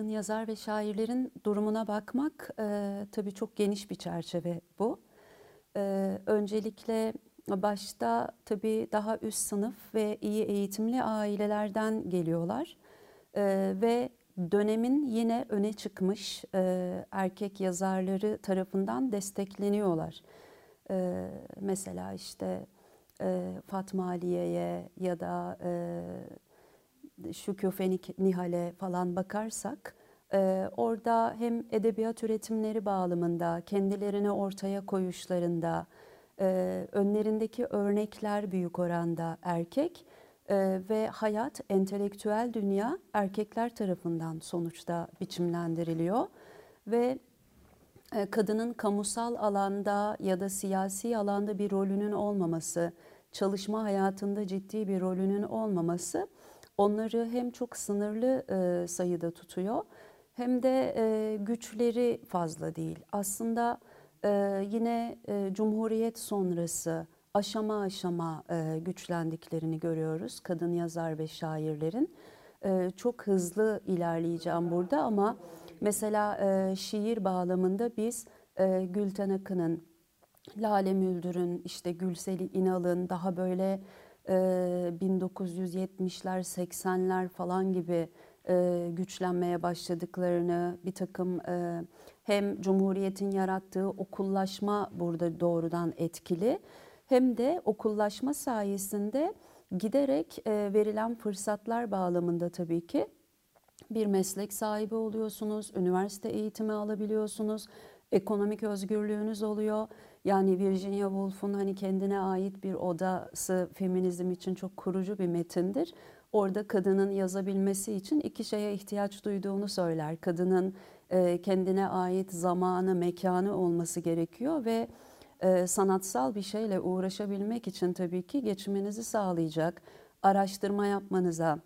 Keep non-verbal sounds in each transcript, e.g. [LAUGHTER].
kadın yazar ve şairlerin durumuna bakmak e, tabii çok geniş bir çerçeve bu. E, öncelikle başta tabii daha üst sınıf ve iyi eğitimli ailelerden geliyorlar e, ve dönemin yine öne çıkmış e, erkek yazarları tarafından destekleniyorlar. E, mesela işte e, Fatma Aliye'ye ya da e, Şükufenik Nihal'e falan bakarsak e, orada hem edebiyat üretimleri bağlamında, kendilerini ortaya koyuşlarında, e, önlerindeki örnekler büyük oranda erkek e, ve hayat, entelektüel dünya erkekler tarafından sonuçta biçimlendiriliyor. Ve e, kadının kamusal alanda ya da siyasi alanda bir rolünün olmaması, çalışma hayatında ciddi bir rolünün olmaması onları hem çok sınırlı sayıda tutuyor hem de güçleri fazla değil. Aslında yine Cumhuriyet sonrası aşama aşama güçlendiklerini görüyoruz kadın yazar ve şairlerin. Çok hızlı ilerleyeceğim burada ama mesela şiir bağlamında biz e, Gülten Akın'ın, Lale Müldür'ün, işte Gülseli İnal'ın daha böyle 1970'ler, 80'ler falan gibi güçlenmeye başladıklarını, bir takım hem Cumhuriyet'in yarattığı okullaşma burada doğrudan etkili, hem de okullaşma sayesinde giderek verilen fırsatlar bağlamında tabii ki bir meslek sahibi oluyorsunuz, üniversite eğitimi alabiliyorsunuz, ekonomik özgürlüğünüz oluyor. Yani Virginia Woolf'un hani kendine ait bir odası feminizm için çok kurucu bir metindir. Orada kadının yazabilmesi için iki şeye ihtiyaç duyduğunu söyler. Kadının e, kendine ait zamanı, mekanı olması gerekiyor ve e, sanatsal bir şeyle uğraşabilmek için tabii ki geçiminizi sağlayacak, araştırma yapmanıza,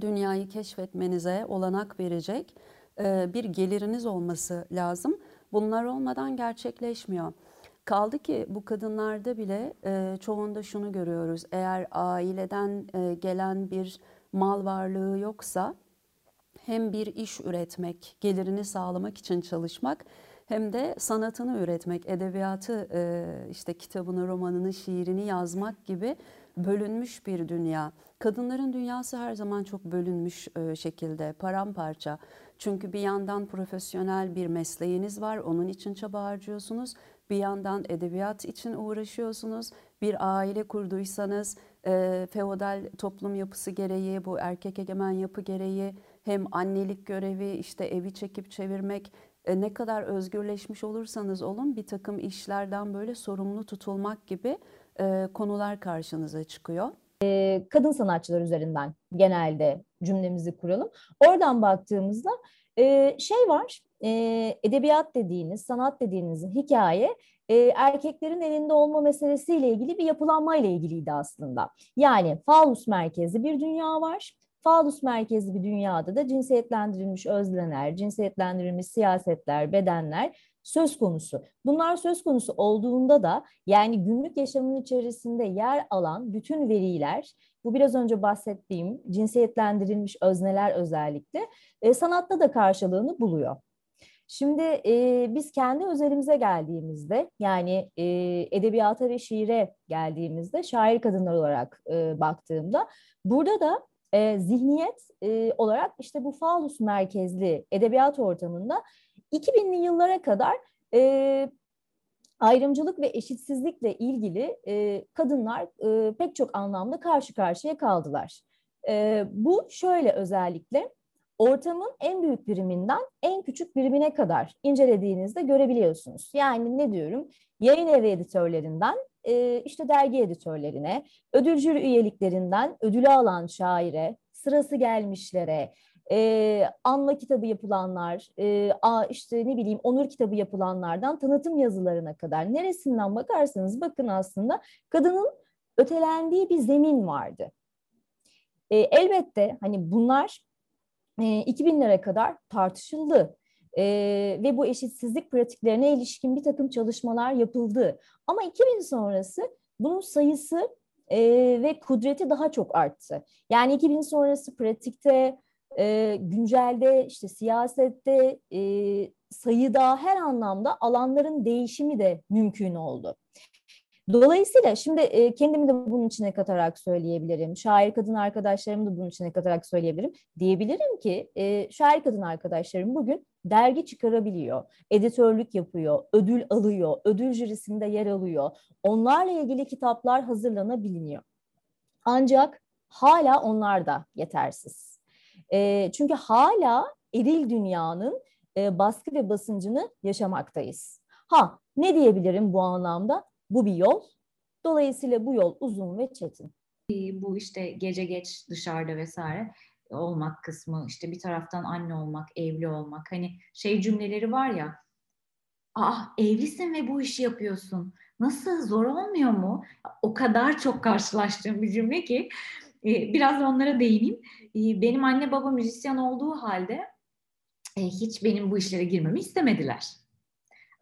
dünyayı keşfetmenize olanak verecek e, bir geliriniz olması lazım. Bunlar olmadan gerçekleşmiyor. Kaldı ki bu kadınlarda bile e, çoğunda şunu görüyoruz. Eğer aileden e, gelen bir mal varlığı yoksa hem bir iş üretmek, gelirini sağlamak için çalışmak hem de sanatını üretmek, edebiyatı e, işte kitabını, romanını, şiirini yazmak gibi bölünmüş bir dünya. Kadınların dünyası her zaman çok bölünmüş e, şekilde, paramparça. Çünkü bir yandan profesyonel bir mesleğiniz var, onun için çaba harcıyorsunuz. Bir yandan edebiyat için uğraşıyorsunuz. Bir aile kurduysanız e, feodal toplum yapısı gereği, bu erkek egemen yapı gereği hem annelik görevi, işte evi çekip çevirmek, e, ne kadar özgürleşmiş olursanız olun bir takım işlerden böyle sorumlu tutulmak gibi e, konular karşınıza çıkıyor. E, kadın sanatçılar üzerinden genelde cümlemizi kuralım. Oradan baktığımızda e, şey var, e, edebiyat dediğiniz, sanat dediğiniz hikaye e, erkeklerin elinde olma meselesiyle ilgili bir yapılanma ile ilgiliydi aslında. Yani falus merkezli bir dünya var. Falus merkezli bir dünyada da cinsiyetlendirilmiş özlener, cinsiyetlendirilmiş siyasetler, bedenler söz konusu. Bunlar söz konusu olduğunda da yani günlük yaşamın içerisinde yer alan bütün veriler, bu biraz önce bahsettiğim cinsiyetlendirilmiş özneler özellikle e, sanatta da karşılığını buluyor. Şimdi e, biz kendi özelimize geldiğimizde yani e, edebiyata ve şiire geldiğimizde şair kadınlar olarak e, baktığımda burada da e, zihniyet e, olarak işte bu falus merkezli edebiyat ortamında 2000'li yıllara kadar e, ayrımcılık ve eşitsizlikle ilgili e, kadınlar e, pek çok anlamda karşı karşıya kaldılar. E, bu şöyle özellikle ortamın en büyük biriminden en küçük birimine kadar incelediğinizde görebiliyorsunuz. Yani ne diyorum? Yayın evi editörlerinden e, işte dergi editörlerine, ödülcü üyeliklerinden ödülü alan şaire, sırası gelmişlere, e, anma kitabı yapılanlar, e, a, işte ne bileyim onur kitabı yapılanlardan tanıtım yazılarına kadar neresinden bakarsanız bakın aslında kadının ötelendiği bir zemin vardı. E, elbette hani bunlar e, 2000'lere kadar tartışıldı. E, ve bu eşitsizlik pratiklerine ilişkin bir takım çalışmalar yapıldı. Ama 2000 sonrası bunun sayısı e, ve kudreti daha çok arttı. Yani 2000 sonrası pratikte e, güncelde işte siyasette e, sayıda her anlamda alanların değişimi de mümkün oldu. Dolayısıyla şimdi e, kendimi de bunun içine katarak söyleyebilirim. Şair kadın arkadaşlarımı da bunun içine katarak söyleyebilirim. Diyebilirim ki e, şair kadın arkadaşlarım bugün dergi çıkarabiliyor, editörlük yapıyor, ödül alıyor, ödül jürisinde yer alıyor. Onlarla ilgili kitaplar hazırlanabiliyor. Ancak hala onlar da yetersiz. E, çünkü hala eril dünyanın baskı ve basıncını yaşamaktayız. Ha ne diyebilirim bu anlamda? Bu bir yol. Dolayısıyla bu yol uzun ve çetin. Bu işte gece geç dışarıda vesaire olmak kısmı, işte bir taraftan anne olmak, evli olmak. Hani şey cümleleri var ya, ah evlisin ve bu işi yapıyorsun. Nasıl zor olmuyor mu? O kadar çok karşılaştığım bir cümle ki e, biraz onlara değineyim. E, benim anne baba müzisyen olduğu halde e, hiç benim bu işlere girmemi istemediler.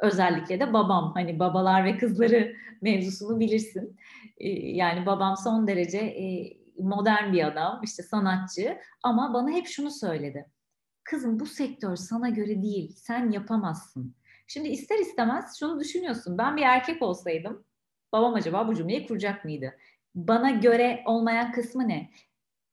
Özellikle de babam hani babalar ve kızları mevzusunu bilirsin. Ee, yani babam son derece e, modern bir adam, işte sanatçı ama bana hep şunu söyledi. Kızım bu sektör sana göre değil, sen yapamazsın. Şimdi ister istemez şunu düşünüyorsun. Ben bir erkek olsaydım babam acaba bu cümleyi kuracak mıydı? Bana göre olmayan kısmı ne?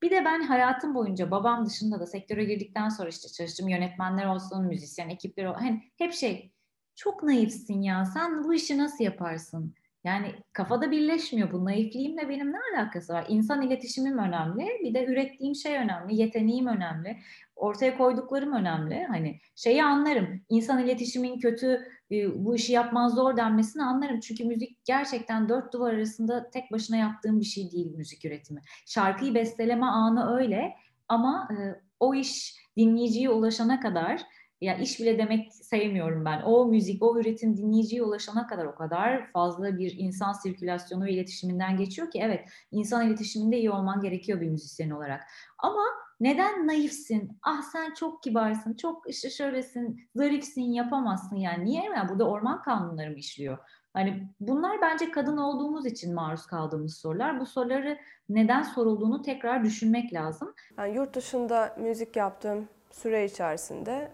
Bir de ben hayatım boyunca babam dışında da sektöre girdikten sonra işte çalıştığım yönetmenler olsun, müzisyen ekipleri olsun. Hani hep şey çok naifsin ya sen bu işi nasıl yaparsın? Yani kafada birleşmiyor bu naifliğimle benim ne alakası var? İnsan iletişimim önemli, bir de ürettiğim şey önemli, yeteneğim önemli, ortaya koyduklarım önemli. Hani şeyi anlarım, insan iletişimin kötü, e, bu işi yapman zor denmesini anlarım. Çünkü müzik gerçekten dört duvar arasında tek başına yaptığım bir şey değil müzik üretimi. Şarkıyı besteleme anı öyle ama e, o iş dinleyiciye ulaşana kadar ya iş bile demek sevmiyorum ben. O müzik, o üretim dinleyiciye ulaşana kadar o kadar fazla bir insan sirkülasyonu ve iletişiminden geçiyor ki evet insan iletişiminde iyi olman gerekiyor bir müzisyen olarak. Ama neden naifsin? Ah sen çok kibarsın, çok işte şöylesin, zarifsin, yapamazsın yani. Niye? Yani burada orman kanunları mı işliyor? Hani bunlar bence kadın olduğumuz için maruz kaldığımız sorular. Bu soruları neden sorulduğunu tekrar düşünmek lazım. Yani yurt dışında müzik yaptığım süre içerisinde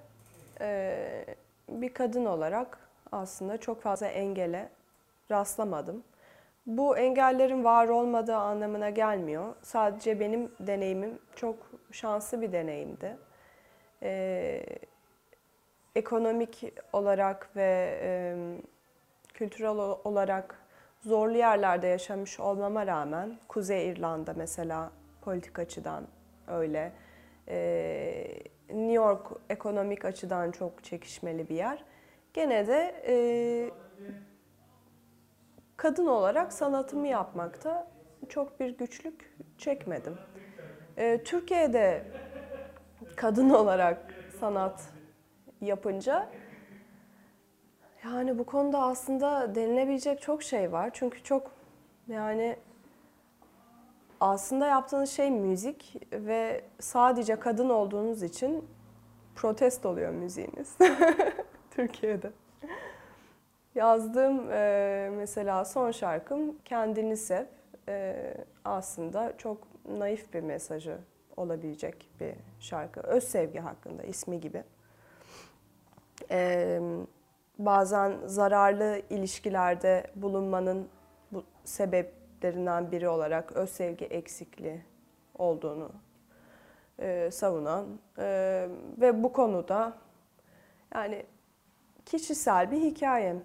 bir kadın olarak aslında çok fazla engele rastlamadım. Bu engellerin var olmadığı anlamına gelmiyor. Sadece benim deneyimim çok şanslı bir deneyimdi. Ee, ekonomik olarak ve e, kültürel olarak zorlu yerlerde yaşamış olmama rağmen, Kuzey İrlanda mesela politik açıdan öyle, e, New York ekonomik açıdan çok çekişmeli bir yer. Gene de e, kadın olarak sanatımı yapmakta çok bir güçlük çekmedim. E, Türkiye'de kadın olarak sanat yapınca yani bu konuda aslında denilebilecek çok şey var. Çünkü çok yani aslında yaptığınız şey müzik ve sadece kadın olduğunuz için protest oluyor müziğiniz [LAUGHS] Türkiye'de. Yazdığım e, mesela son şarkım Kendini Sev e, aslında çok naif bir mesajı olabilecek bir şarkı. Öz sevgi hakkında ismi gibi. E, bazen zararlı ilişkilerde bulunmanın bu sebeplerinden biri olarak öz sevgi eksikliği olduğunu e, savunan e, ve bu konuda yani kişisel bir hikayem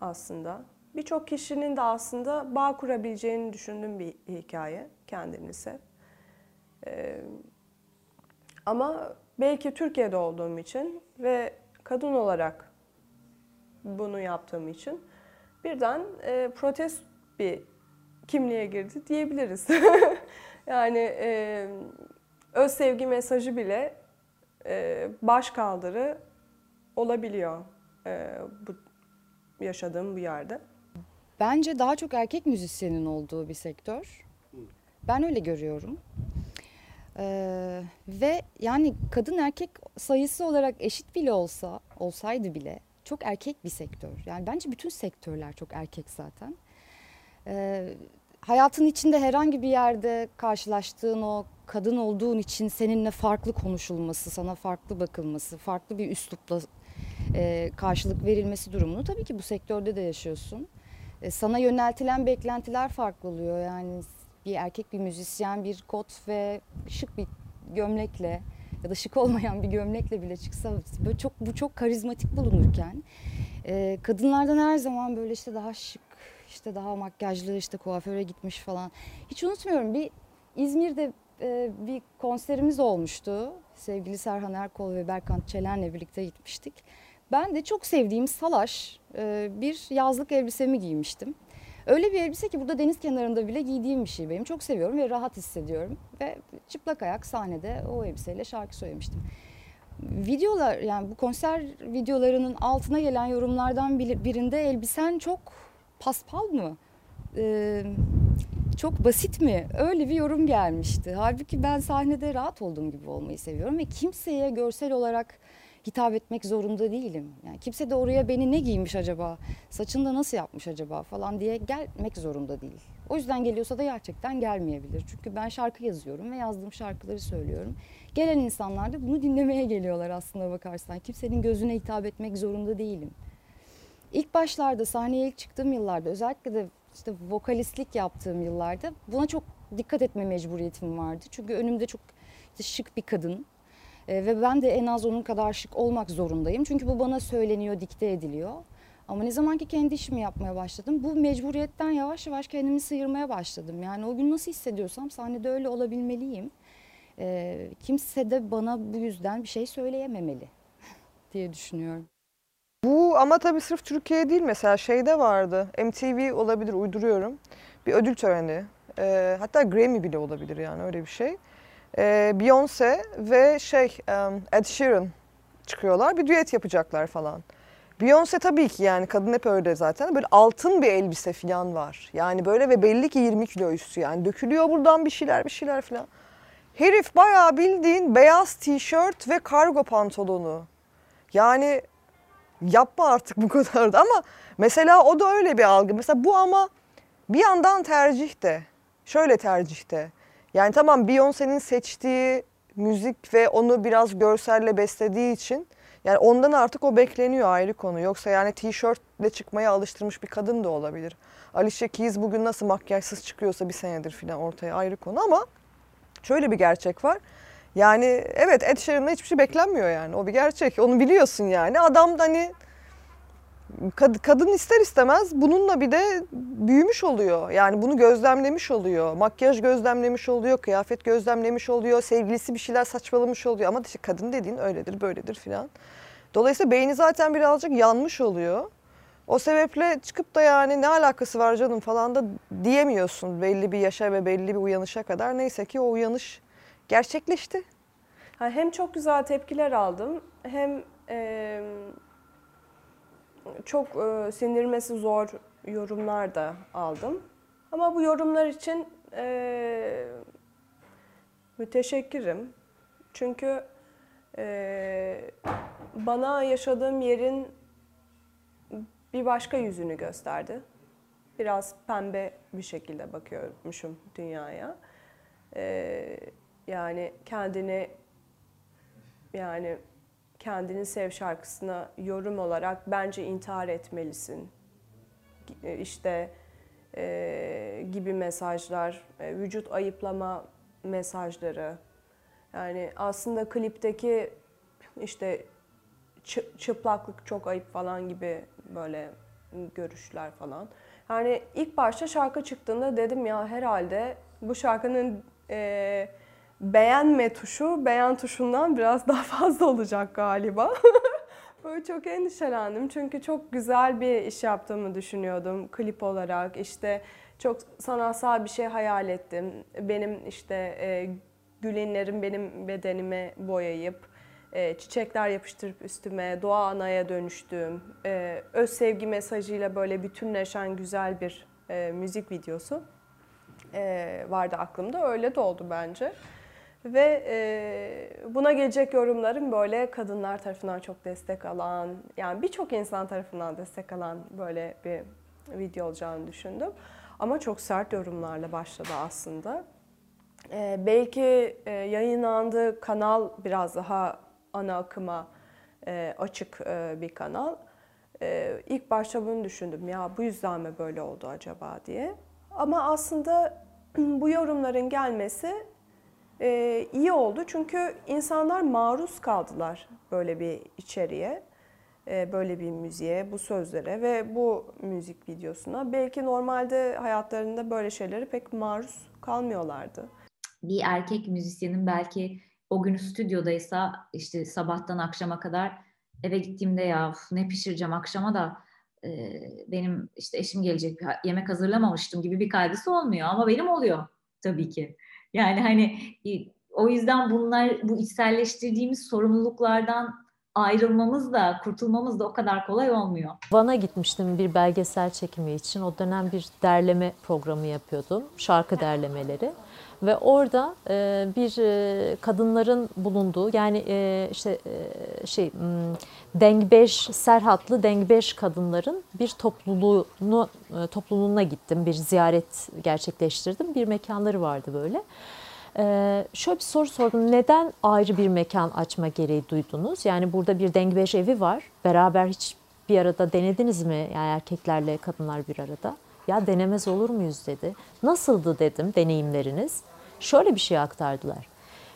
aslında. Birçok kişinin de aslında bağ kurabileceğini düşündüğüm bir hikaye kendini sev. E, ama belki Türkiye'de olduğum için ve kadın olarak bunu yaptığım için birden e, protest bir kimliğe girdi diyebiliriz. [LAUGHS] yani e, öz sevgi mesajı bile e, baş kaldırı olabiliyor e, bu yaşadığım bu yerde. Bence daha çok erkek müzisyenin olduğu bir sektör. Ben öyle görüyorum. Ee, ve yani kadın erkek sayısı olarak eşit bile olsa, olsaydı bile çok erkek bir sektör. Yani bence bütün sektörler çok erkek zaten. Ee, hayatın içinde herhangi bir yerde karşılaştığın o kadın olduğun için seninle farklı konuşulması, sana farklı bakılması, farklı bir üslupla e, karşılık verilmesi durumunu tabii ki bu sektörde de yaşıyorsun. E, sana yöneltilen beklentiler farklı oluyor. Yani bir erkek bir müzisyen bir kot ve şık bir gömlekle ya da şık [LAUGHS] olmayan bir gömlekle bile çıksa böyle çok bu çok karizmatik bulunurken e, kadınlardan her zaman böyle işte daha şık işte daha makyajlı işte kuaföre gitmiş falan. Hiç unutmuyorum bir İzmir'de e, bir konserimiz olmuştu. Sevgili Serhan Erkol ve Berkant Çelen'le birlikte gitmiştik. Ben de çok sevdiğim salaş e, bir yazlık elbisemi giymiştim. Öyle bir elbise ki burada deniz kenarında bile giydiğim bir şey benim. Çok seviyorum ve rahat hissediyorum. Ve çıplak ayak sahnede o elbiseyle şarkı söylemiştim. Videolar yani bu konser videolarının altına gelen yorumlardan birinde elbisen çok paspal mı? Ee, çok basit mi? Öyle bir yorum gelmişti. Halbuki ben sahnede rahat olduğum gibi olmayı seviyorum ve kimseye görsel olarak hitap etmek zorunda değilim. Yani kimse de oraya beni ne giymiş acaba, saçını nasıl yapmış acaba falan diye gelmek zorunda değil. O yüzden geliyorsa da gerçekten gelmeyebilir. Çünkü ben şarkı yazıyorum ve yazdığım şarkıları söylüyorum. Gelen insanlar da bunu dinlemeye geliyorlar aslında bakarsan. Kimsenin gözüne hitap etmek zorunda değilim. İlk başlarda sahneye ilk çıktığım yıllarda özellikle de işte vokalistlik yaptığım yıllarda buna çok dikkat etme mecburiyetim vardı. Çünkü önümde çok işte şık bir kadın e, ve ben de en az onun kadar şık olmak zorundayım. Çünkü bu bana söyleniyor, dikte ediliyor. Ama ne zaman ki kendi işimi yapmaya başladım, bu mecburiyetten yavaş yavaş kendimi sıyırmaya başladım. Yani o gün nasıl hissediyorsam sahnede öyle olabilmeliyim. E, kimse de bana bu yüzden bir şey söyleyememeli [LAUGHS] diye düşünüyorum. Bu ama tabii sırf Türkiye değil mesela şeyde vardı. MTV olabilir uyduruyorum. Bir ödül töreni. Ee, hatta Grammy bile olabilir yani öyle bir şey. Ee, Beyoncé ve şey um, Ed Sheeran çıkıyorlar. Bir düet yapacaklar falan. Beyoncé tabii ki yani kadın hep öyle zaten. Böyle altın bir elbise falan var. Yani böyle ve belli ki 20 kilo üstü yani. Dökülüyor buradan bir şeyler bir şeyler falan. Herif bayağı bildiğin beyaz tişört ve kargo pantolonu. Yani yapma artık bu [LAUGHS] kadar da ama mesela o da öyle bir algı. Mesela bu ama bir yandan tercih de. Şöyle tercih de. Yani tamam Beyoncé'nin seçtiği müzik ve onu biraz görselle beslediği için yani ondan artık o bekleniyor ayrı konu. Yoksa yani tişörtle çıkmaya alıştırmış bir kadın da olabilir. Alicia Keys bugün nasıl makyajsız çıkıyorsa bir senedir falan ortaya ayrı konu ama şöyle bir gerçek var. Yani evet Ed Sheeran'da hiçbir şey beklenmiyor yani. O bir gerçek. Onu biliyorsun yani. Adam da hani kad- kadın ister istemez bununla bir de büyümüş oluyor. Yani bunu gözlemlemiş oluyor. Makyaj gözlemlemiş oluyor, kıyafet gözlemlemiş oluyor, sevgilisi bir şeyler saçmalamış oluyor. Ama işte kadın dediğin öyledir, böyledir filan. Dolayısıyla beyni zaten birazcık yanmış oluyor. O sebeple çıkıp da yani ne alakası var canım falan da diyemiyorsun belli bir yaşa ve belli bir uyanışa kadar. Neyse ki o uyanış gerçekleşti. Hem çok güzel tepkiler aldım hem e, çok e, sindirmesi zor yorumlar da aldım. Ama bu yorumlar için e, müteşekkirim. Çünkü e, bana yaşadığım yerin bir başka yüzünü gösterdi. Biraz pembe bir şekilde bakıyormuşum dünyaya. E, yani kendini yani kendini sev şarkısına yorum olarak bence intihar etmelisin. İşte e, gibi mesajlar, e, vücut ayıplama mesajları. Yani aslında klipteki işte çıplaklık çok ayıp falan gibi böyle görüşler falan. Yani ilk başta şarkı çıktığında dedim ya herhalde bu şarkının e, beğenme tuşu beğen tuşundan biraz daha [LAUGHS] fazla olacak galiba. [LAUGHS] Böyle çok endişelendim çünkü çok güzel bir iş yaptığımı düşünüyordum klip olarak. İşte çok sanatsal bir şey hayal ettim. Benim işte e, gülenlerim benim bedenime boyayıp e, çiçekler yapıştırıp üstüme doğa anaya dönüştüğüm, e, öz sevgi mesajıyla böyle bütünleşen güzel bir e, müzik videosu e, vardı aklımda. Öyle de oldu bence. Ve e, buna gelecek yorumlarım böyle kadınlar tarafından çok destek alan, yani birçok insan tarafından destek alan böyle bir video olacağını düşündüm. Ama çok sert yorumlarla başladı aslında. e, belki e, yayınlandığı kanal biraz daha ana akıma e, açık e, bir kanal. E, ilk başta bunu düşündüm ya bu yüzden mi böyle oldu acaba diye. Ama aslında [CLEARS THROAT] bu yorumların gelmesi e, iyi oldu çünkü insanlar maruz kaldılar böyle bir içeriğe, e, böyle bir müziğe, bu sözlere ve bu müzik videosuna. Belki normalde hayatlarında böyle şeyleri pek maruz kalmıyorlardı. Bir erkek müzisyenin belki o gün stüdyodaysa işte sabahtan akşama kadar eve gittiğimde ya "Uf, ne pişireceğim akşama da e, benim işte eşim gelecek yemek hazırlamamıştım gibi bir kaygısı olmuyor ama benim oluyor tabii ki. Yani hani o yüzden bunlar bu içselleştirdiğimiz sorumluluklardan ayrılmamız da kurtulmamız da o kadar kolay olmuyor. Van'a gitmiştim bir belgesel çekimi için. O dönem bir derleme programı yapıyordum. Şarkı derlemeleri. Ve orada e, bir e, kadınların bulunduğu yani e, işte e, şey m, Dengbeş Serhatlı Dengbeş kadınların bir topluluğunu e, topluluğuna gittim. Bir ziyaret gerçekleştirdim. Bir mekanları vardı böyle. Ee, şöyle bir soru sordum. Neden ayrı bir mekan açma gereği duydunuz? Yani burada bir Dengbeş evi var. Beraber hiç bir arada denediniz mi? Yani erkeklerle kadınlar bir arada. Ya denemez olur muyuz dedi. Nasıldı dedim deneyimleriniz. Şöyle bir şey aktardılar.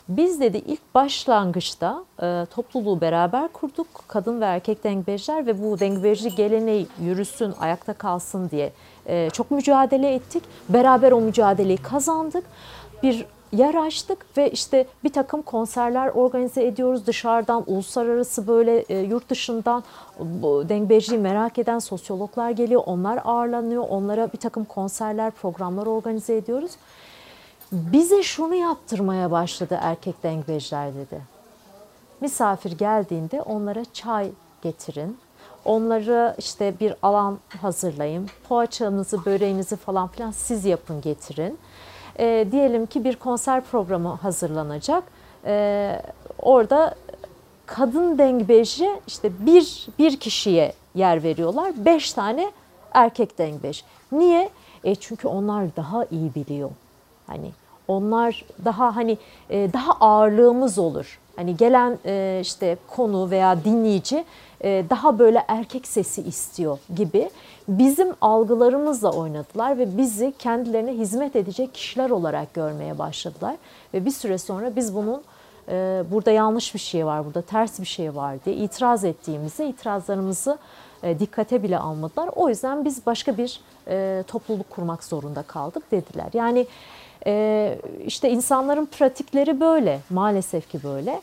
Biz dedi ilk başlangıçta e, topluluğu beraber kurduk. Kadın ve erkek dengbejler ve bu dengbejli geleneği yürüsün, ayakta kalsın diye e, çok mücadele ettik. Beraber o mücadeleyi kazandık. Bir yer açtık ve işte bir takım konserler organize ediyoruz dışarıdan uluslararası böyle e, yurt dışından bu merak eden sosyologlar geliyor onlar ağırlanıyor onlara bir takım konserler programlar organize ediyoruz. Bize şunu yaptırmaya başladı erkek dengbejler dedi. Misafir geldiğinde onlara çay getirin. Onları işte bir alan hazırlayın. Poğaçanızı, böreğinizi falan filan siz yapın getirin. E, diyelim ki bir konser programı hazırlanacak. E, orada kadın dengbeji işte bir, bir kişiye yer veriyorlar. Beş tane erkek dengbeş. Niye? E çünkü onlar daha iyi biliyor. Hani onlar daha hani e, daha ağırlığımız olur. Hani gelen e, işte konu veya dinleyici daha böyle erkek sesi istiyor gibi bizim algılarımızla oynadılar ve bizi kendilerine hizmet edecek kişiler olarak görmeye başladılar. Ve bir süre sonra biz bunun e, burada yanlış bir şey var, burada ters bir şey var diye itiraz ettiğimizde itirazlarımızı e, dikkate bile almadılar. O yüzden biz başka bir e, topluluk kurmak zorunda kaldık dediler. Yani e, işte insanların pratikleri böyle, maalesef ki böyle.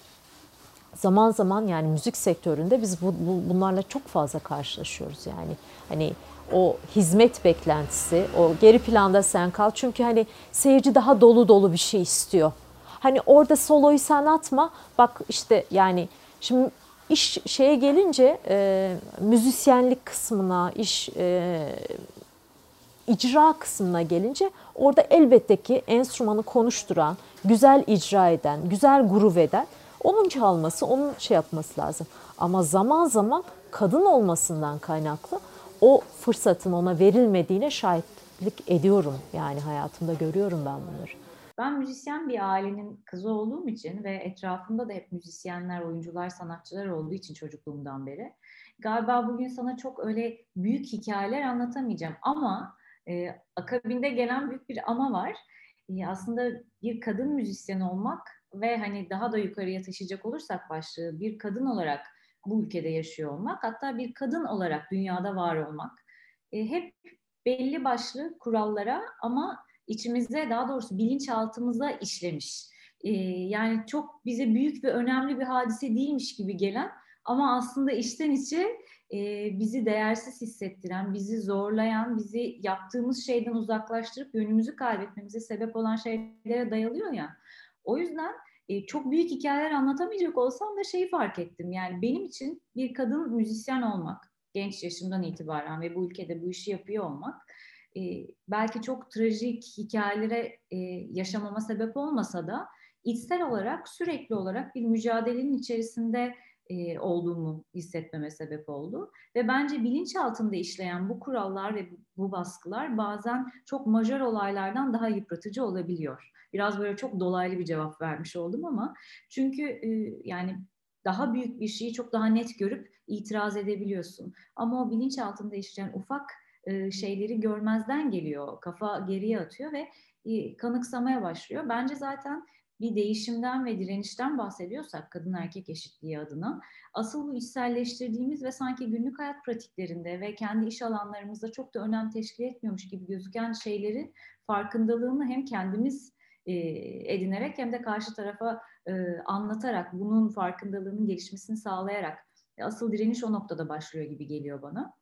Zaman zaman yani müzik sektöründe biz bu, bu, bunlarla çok fazla karşılaşıyoruz yani. Hani o hizmet beklentisi, o geri planda sen kal. Çünkü hani seyirci daha dolu dolu bir şey istiyor. Hani orada soloyu sen atma. Bak işte yani şimdi iş şeye gelince e, müzisyenlik kısmına, iş e, icra kısmına gelince orada elbette ki enstrümanı konuşturan, güzel icra eden, güzel grup eden onun çalması, onun şey yapması lazım. Ama zaman zaman kadın olmasından kaynaklı o fırsatın ona verilmediğine şahitlik ediyorum. Yani hayatımda görüyorum ben bunları. Ben müzisyen bir ailenin kızı olduğum için ve etrafımda da hep müzisyenler, oyuncular, sanatçılar olduğu için çocukluğumdan beri galiba bugün sana çok öyle büyük hikayeler anlatamayacağım ama e, akabinde gelen büyük bir ama var. E, aslında bir kadın müzisyen olmak ve hani daha da yukarıya taşıyacak olursak başlığı bir kadın olarak bu ülkede yaşıyor olmak hatta bir kadın olarak dünyada var olmak e, hep belli başlı kurallara ama içimizde daha doğrusu bilinçaltımıza işlemiş. E, yani çok bize büyük ve önemli bir hadise değilmiş gibi gelen ama aslında içten içe e, bizi değersiz hissettiren, bizi zorlayan, bizi yaptığımız şeyden uzaklaştırıp yönümüzü kaybetmemize sebep olan şeylere dayalıyor ya. O yüzden e, çok büyük hikayeler anlatamayacak olsam da şeyi fark ettim. Yani benim için bir kadın müzisyen olmak, genç yaşımdan itibaren ve bu ülkede bu işi yapıyor olmak e, belki çok trajik hikayelere e, yaşamama sebep olmasa da içsel olarak sürekli olarak bir mücadelenin içerisinde e, olduğumu hissetmeme sebep oldu. Ve bence bilinç altında işleyen bu kurallar ve bu baskılar bazen çok majör olaylardan daha yıpratıcı olabiliyor. Biraz böyle çok dolaylı bir cevap vermiş oldum ama çünkü e, yani daha büyük bir şeyi çok daha net görüp itiraz edebiliyorsun. Ama o bilinç altında işleyen ufak e, şeyleri görmezden geliyor. Kafa geriye atıyor ve e, kanıksamaya başlıyor. Bence zaten bir değişimden ve direnişten bahsediyorsak kadın erkek eşitliği adına asıl bu içselleştirdiğimiz ve sanki günlük hayat pratiklerinde ve kendi iş alanlarımızda çok da önem teşkil etmiyormuş gibi gözüken şeylerin farkındalığını hem kendimiz e, edinerek hem de karşı tarafa e, anlatarak bunun farkındalığının gelişmesini sağlayarak asıl direniş o noktada başlıyor gibi geliyor bana.